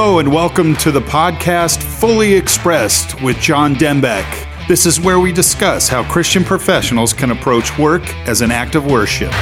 Hello, and welcome to the podcast Fully Expressed with John Dembeck. This is where we discuss how Christian professionals can approach work as an act of worship.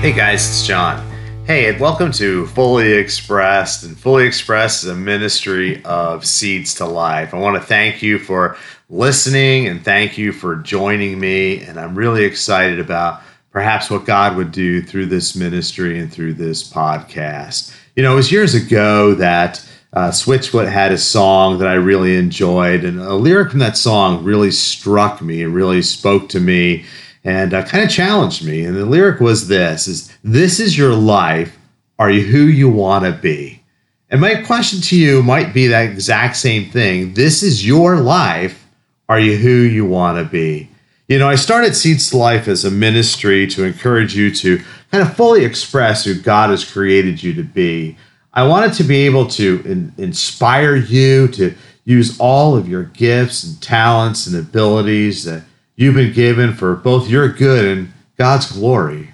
Hey guys, it's John. Hey, and welcome to Fully Expressed. And Fully Expressed is a ministry of Seeds to Life. I want to thank you for listening and thank you for joining me. And I'm really excited about perhaps what God would do through this ministry and through this podcast. You know, it was years ago that uh, Switchfoot had a song that I really enjoyed, and a lyric from that song really struck me and really spoke to me and uh, kind of challenged me. And the lyric was this: "Is this is your life? Are you who you want to be?" And my question to you might be that exact same thing. This is your life. Are you who you want to be? You know, I started Seeds to Life as a ministry to encourage you to kind of fully express who God has created you to be. I wanted to be able to in, inspire you to use all of your gifts and talents and abilities that you've been given for both your good and God's glory.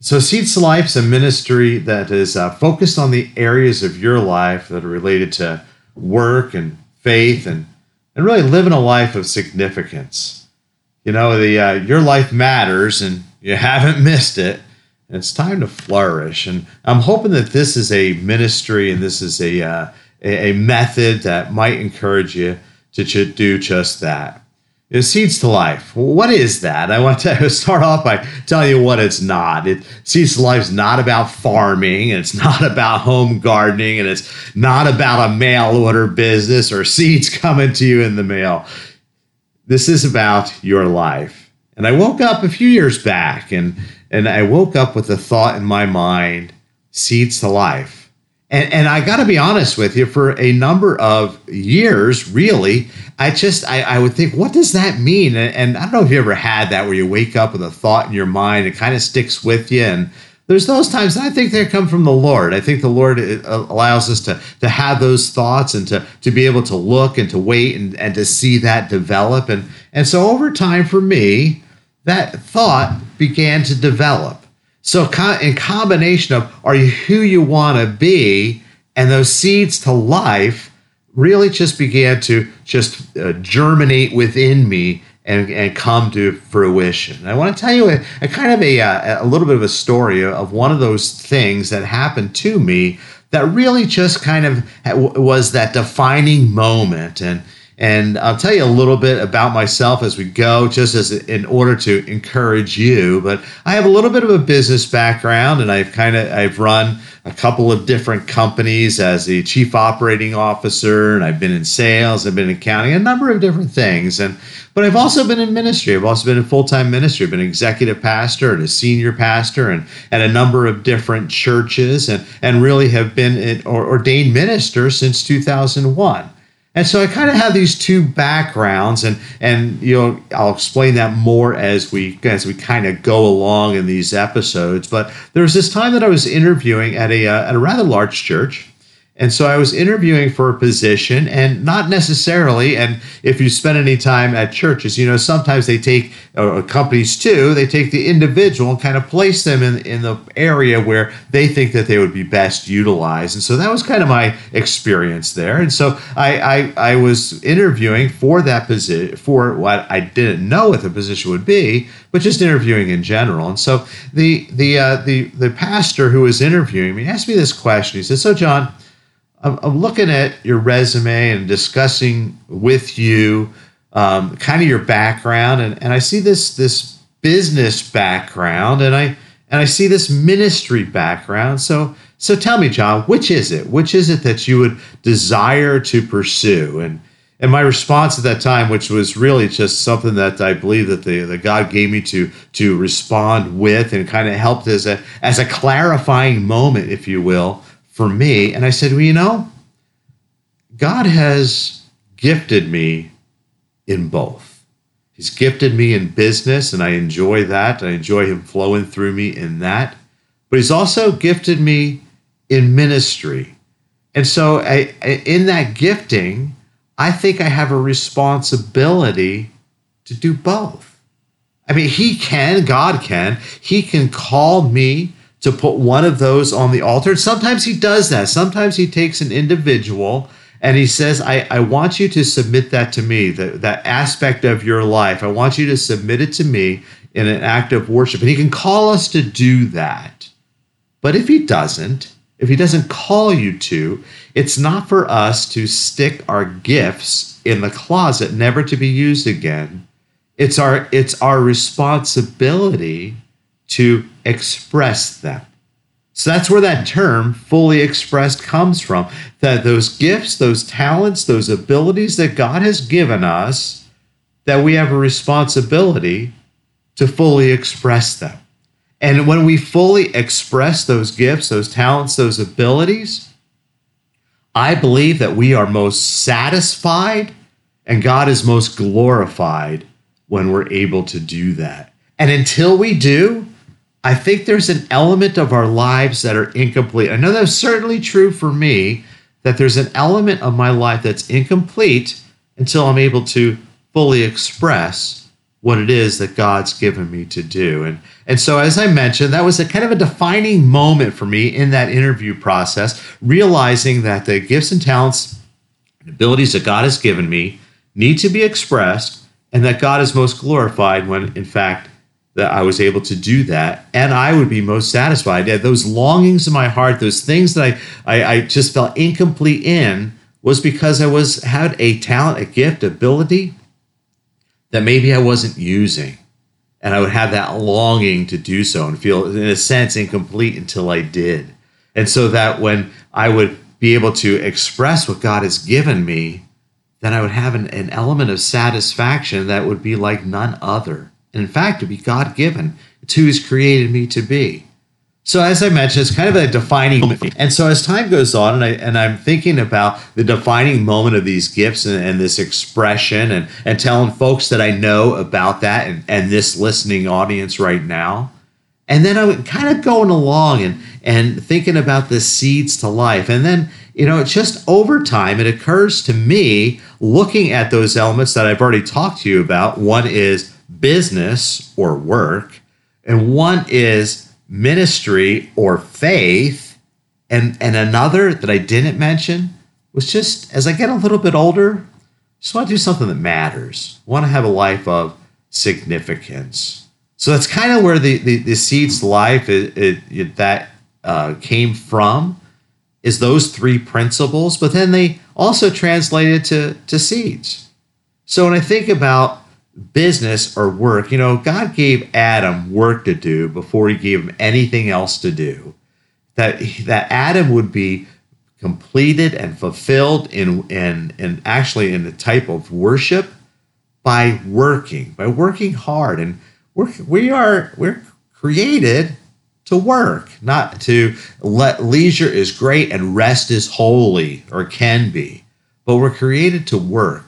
So, Seeds to Life is a ministry that is uh, focused on the areas of your life that are related to work and faith and, and really living a life of significance. You know, the uh, your life matters and you haven't missed it and it's time to flourish. And I'm hoping that this is a ministry and this is a uh, a, method that might encourage you to ch- do just that. It seeds to life. what is that? I want to start off by telling you what it's not. It seeds to life is not about farming, and it's not about home gardening, and it's not about a mail order business or seeds coming to you in the mail. This is about your life. And I woke up a few years back and and I woke up with a thought in my mind seeds to life. And, and I got to be honest with you, for a number of years, really, I just I, I would think, what does that mean? And, and, I don't know if you ever had that where you wake up with a thought in your mind, it kind of sticks with you. And there's those times I think they come from the Lord. I think the Lord uh, allows us to to have those thoughts and to to be able to look and to wait and, and to see that develop. And and so over time for me, that thought began to develop. So, in combination of are you who you want to be, and those seeds to life really just began to just uh, germinate within me and, and come to fruition. And I want to tell you a, a kind of a, uh, a little bit of a story of one of those things that happened to me that really just kind of was that defining moment. And and I'll tell you a little bit about myself as we go, just as in order to encourage you. But I have a little bit of a business background, and I've kind of I've run a couple of different companies as the chief operating officer, and I've been in sales, I've been in accounting, a number of different things. And but I've also been in ministry. I've also been in full time ministry. I've been an executive pastor and a senior pastor, and at a number of different churches, and and really have been an ordained minister since 2001. And so I kind of have these two backgrounds, and and you know I'll explain that more as we as we kind of go along in these episodes. But there was this time that I was interviewing at a uh, at a rather large church, and so I was interviewing for a position, and not necessarily. And if you spend any time at churches, you know, sometimes they take companies too, they take the individual and kind of place them in, in the area where they think that they would be best utilized. And so that was kind of my experience there. And so I, I, I was interviewing for that position, for what I didn't know what the position would be, but just interviewing in general. And so the, the, uh, the, the pastor who was interviewing me asked me this question. He said, So, John, I'm, I'm looking at your resume and discussing with you um, kind of your background, and, and I see this this business background, and I and I see this ministry background. So so tell me, John, which is it? Which is it that you would desire to pursue? And and my response at that time, which was really just something that I believe that the that God gave me to to respond with, and kind of helped as a as a clarifying moment, if you will, for me. And I said, well, you know, God has gifted me in both. He's gifted me in business, and I enjoy that. I enjoy Him flowing through me in that. But He's also gifted me in ministry. And so, I, in that gifting, I think I have a responsibility to do both. I mean, He can, God can, He can call me to put one of those on the altar. Sometimes he does that. Sometimes he takes an individual and he says, I, I want you to submit that to me, that, that aspect of your life. I want you to submit it to me in an act of worship. And he can call us to do that. But if he doesn't, if he doesn't call you to, it's not for us to stick our gifts in the closet, never to be used again. It's our it's our responsibility to express them. So that's where that term fully expressed comes from. That those gifts, those talents, those abilities that God has given us, that we have a responsibility to fully express them. And when we fully express those gifts, those talents, those abilities, I believe that we are most satisfied and God is most glorified when we're able to do that. And until we do, I think there's an element of our lives that are incomplete. I know that's certainly true for me, that there's an element of my life that's incomplete until I'm able to fully express what it is that God's given me to do. And and so as I mentioned, that was a kind of a defining moment for me in that interview process, realizing that the gifts and talents and abilities that God has given me need to be expressed and that God is most glorified when in fact that I was able to do that and I would be most satisfied. Yeah, those longings in my heart, those things that I, I, I just felt incomplete in was because I was had a talent, a gift, ability that maybe I wasn't using. And I would have that longing to do so and feel, in a sense, incomplete until I did. And so that when I would be able to express what God has given me, then I would have an, an element of satisfaction that would be like none other. And in fact, to be God given. It's who He's created me to be. So as I mentioned, it's kind of a defining oh, moment. And so as time goes on, and I and I'm thinking about the defining moment of these gifts and, and this expression and and telling folks that I know about that and, and this listening audience right now. And then I'm kind of going along and and thinking about the seeds to life. And then, you know, it's just over time, it occurs to me looking at those elements that I've already talked to you about. One is business or work, and one is ministry or faith. And, and another that I didn't mention was just as I get a little bit older, just want to do something that matters. I want to have a life of significance. So that's kind of where the, the, the seeds life it, it, it that uh, came from is those three principles, but then they also translated to, to seeds. So when I think about business or work. You know, God gave Adam work to do before he gave him anything else to do. That that Adam would be completed and fulfilled in in, in actually in the type of worship by working, by working hard. And we're we are we're created to work, not to let leisure is great and rest is holy or can be. But we're created to work.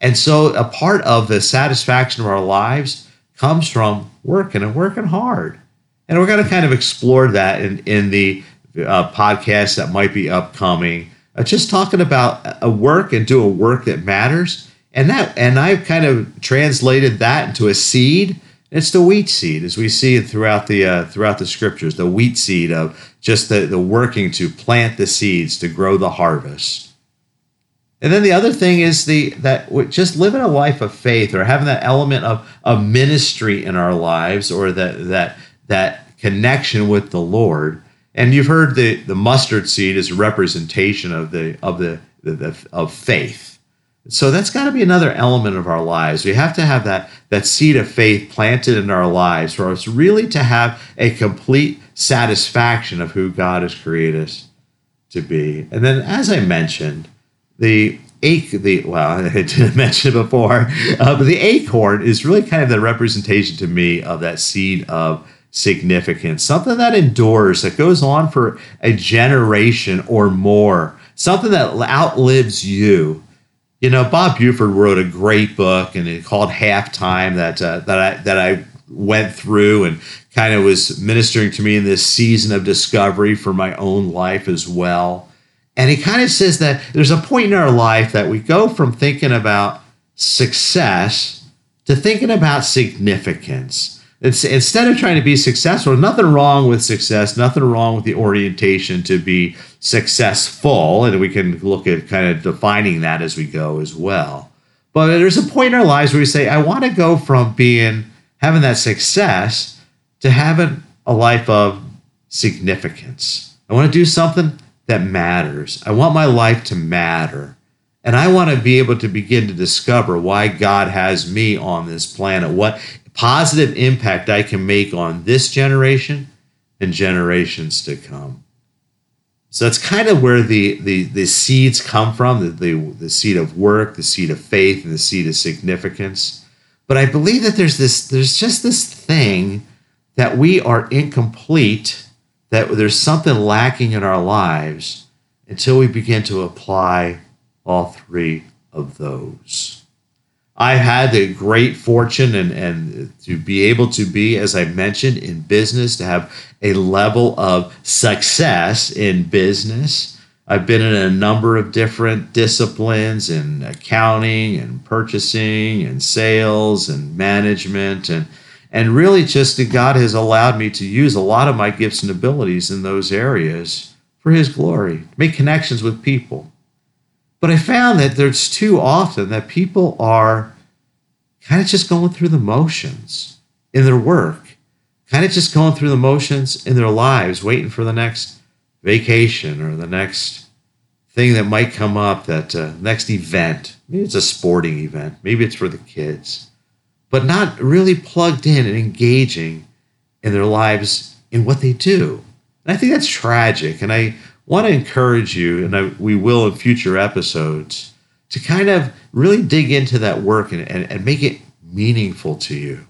And so a part of the satisfaction of our lives comes from working and working hard. And we're going to kind of explore that in, in the uh, podcast that might be upcoming. Uh, just talking about a work and do a work that matters. And that and I've kind of translated that into a seed. It's the wheat seed, as we see throughout the uh, throughout the scriptures. The wheat seed of just the, the working to plant the seeds to grow the harvest. And then the other thing is the that just living a life of faith or having that element of, of ministry in our lives or that that that connection with the Lord. And you've heard the the mustard seed is a representation of the of the, the, the of faith. So that's got to be another element of our lives. We have to have that that seed of faith planted in our lives for us really to have a complete satisfaction of who God has created us to be. And then as I mentioned, the ache the well I didn't mention it before, uh, but the acorn is really kind of the representation to me of that seed of significance, something that endures, that goes on for a generation or more, something that outlives you. You know, Bob Buford wrote a great book, and it called Halftime that uh, that I that I went through and kind of was ministering to me in this season of discovery for my own life as well. And he kind of says that there's a point in our life that we go from thinking about success to thinking about significance. It's, instead of trying to be successful, nothing wrong with success, nothing wrong with the orientation to be successful. And we can look at kind of defining that as we go as well. But there's a point in our lives where we say, I want to go from being having that success to having a life of significance. I want to do something that matters. I want my life to matter. And I want to be able to begin to discover why God has me on this planet, what positive impact I can make on this generation and generations to come. So that's kind of where the, the, the seeds come from the, the, the seed of work, the seed of faith, and the seed of significance. But I believe that there's this there's just this thing that we are incomplete, that there's something lacking in our lives until we begin to apply all three of those. I had the great fortune and, and to be able to be, as I mentioned, in business, to have a level of success in business. I've been in a number of different disciplines in accounting and purchasing and sales and management and and really just that God has allowed me to use a lot of my gifts and abilities in those areas for his glory, make connections with people. But I found that there's too often that people are kind of just going through the motions in their work, kind of just going through the motions in their lives, waiting for the next vacation or the next thing that might come up, that uh, next event. Maybe it's a sporting event, maybe it's for the kids, but not really plugged in and engaging in their lives in what they do. And I think that's tragic. And I want to encourage you, and I, we will in future episodes, to kind of really dig into that work and, and, and make it meaningful to you.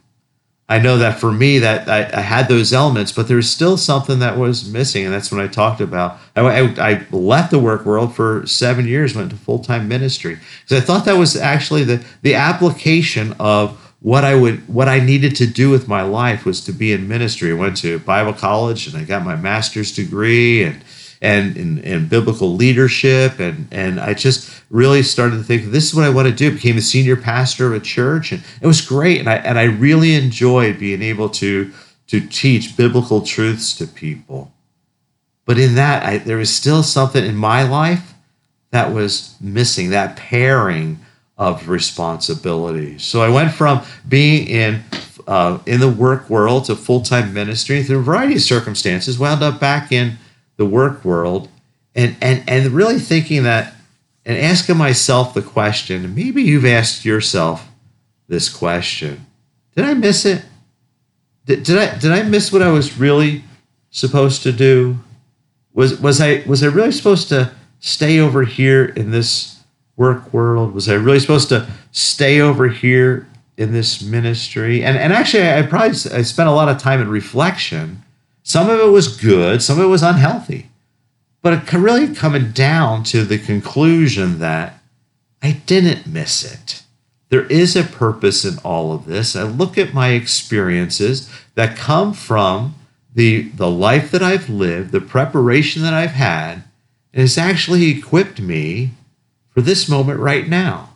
I know that for me, that I, I, had those elements, but there's still something that was missing, and that's when I talked about. I, I, I left the work world for seven years, went to full time ministry because I thought that was actually the the application of what I would what I needed to do with my life was to be in ministry. I went to Bible college and I got my master's degree and and in, biblical leadership and and I just really started to think this is what I want to do. Became a senior pastor of a church and it was great and I and I really enjoyed being able to to teach biblical truths to people. But in that I, there was still something in my life that was missing that pairing of responsibility. So I went from being in uh, in the work world to full time ministry through a variety of circumstances. Wound up back in the work world, and and and really thinking that and asking myself the question. Maybe you've asked yourself this question: Did I miss it? Did, did I did I miss what I was really supposed to do? Was was I was I really supposed to stay over here in this work world? Was I really supposed to stay over here in this ministry? And and actually, I probably I spent a lot of time in reflection. Some of it was good, some of it was unhealthy, but it really coming down to the conclusion that I didn't miss it. There is a purpose in all of this. I look at my experiences that come from the, the life that I've lived, the preparation that I've had, and it's actually equipped me for this moment right now.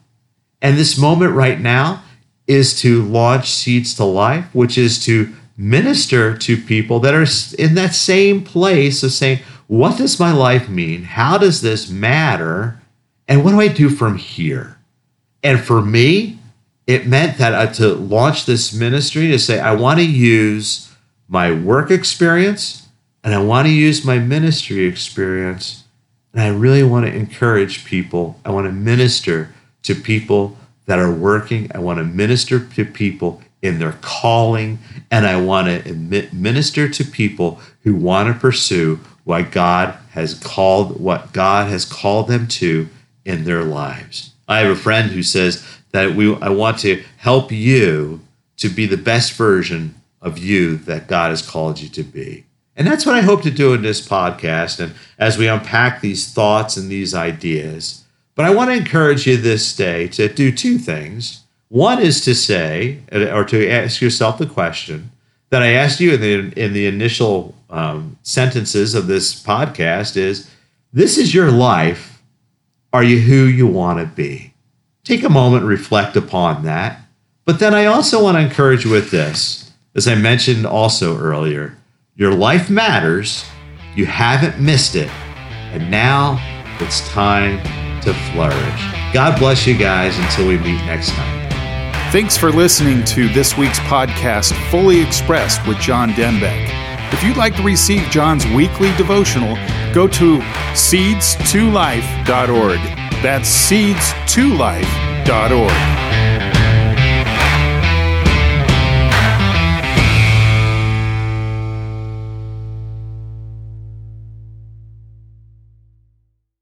And this moment right now is to launch Seeds to Life, which is to minister to people that are in that same place of saying, What does my life mean? How does this matter? And what do I do from here? And for me, it meant that uh, to launch this ministry to say, I want to use my work experience and I want to use my ministry experience and I really want to encourage people. I want to minister to people that are working. I want to minister to people in their calling. And I want to minister to people who want to pursue what God has called, what God has called them to in their lives. I have a friend who says that we, I want to help you to be the best version of you that God has called you to be. And that's what I hope to do in this podcast and as we unpack these thoughts and these ideas. But I want to encourage you this day to do two things. One is to say, or to ask yourself the question that I asked you in the, in the initial um, sentences of this podcast is this is your life. Are you who you want to be? Take a moment, reflect upon that. But then I also want to encourage with this As I mentioned also earlier, your life matters, you haven't missed it, and now it's time to flourish. God bless you guys until we meet next time. Thanks for listening to this week's podcast, Fully Expressed with John Denbeck. If you'd like to receive John's weekly devotional, go to seeds2life.org. That's seeds2life.org.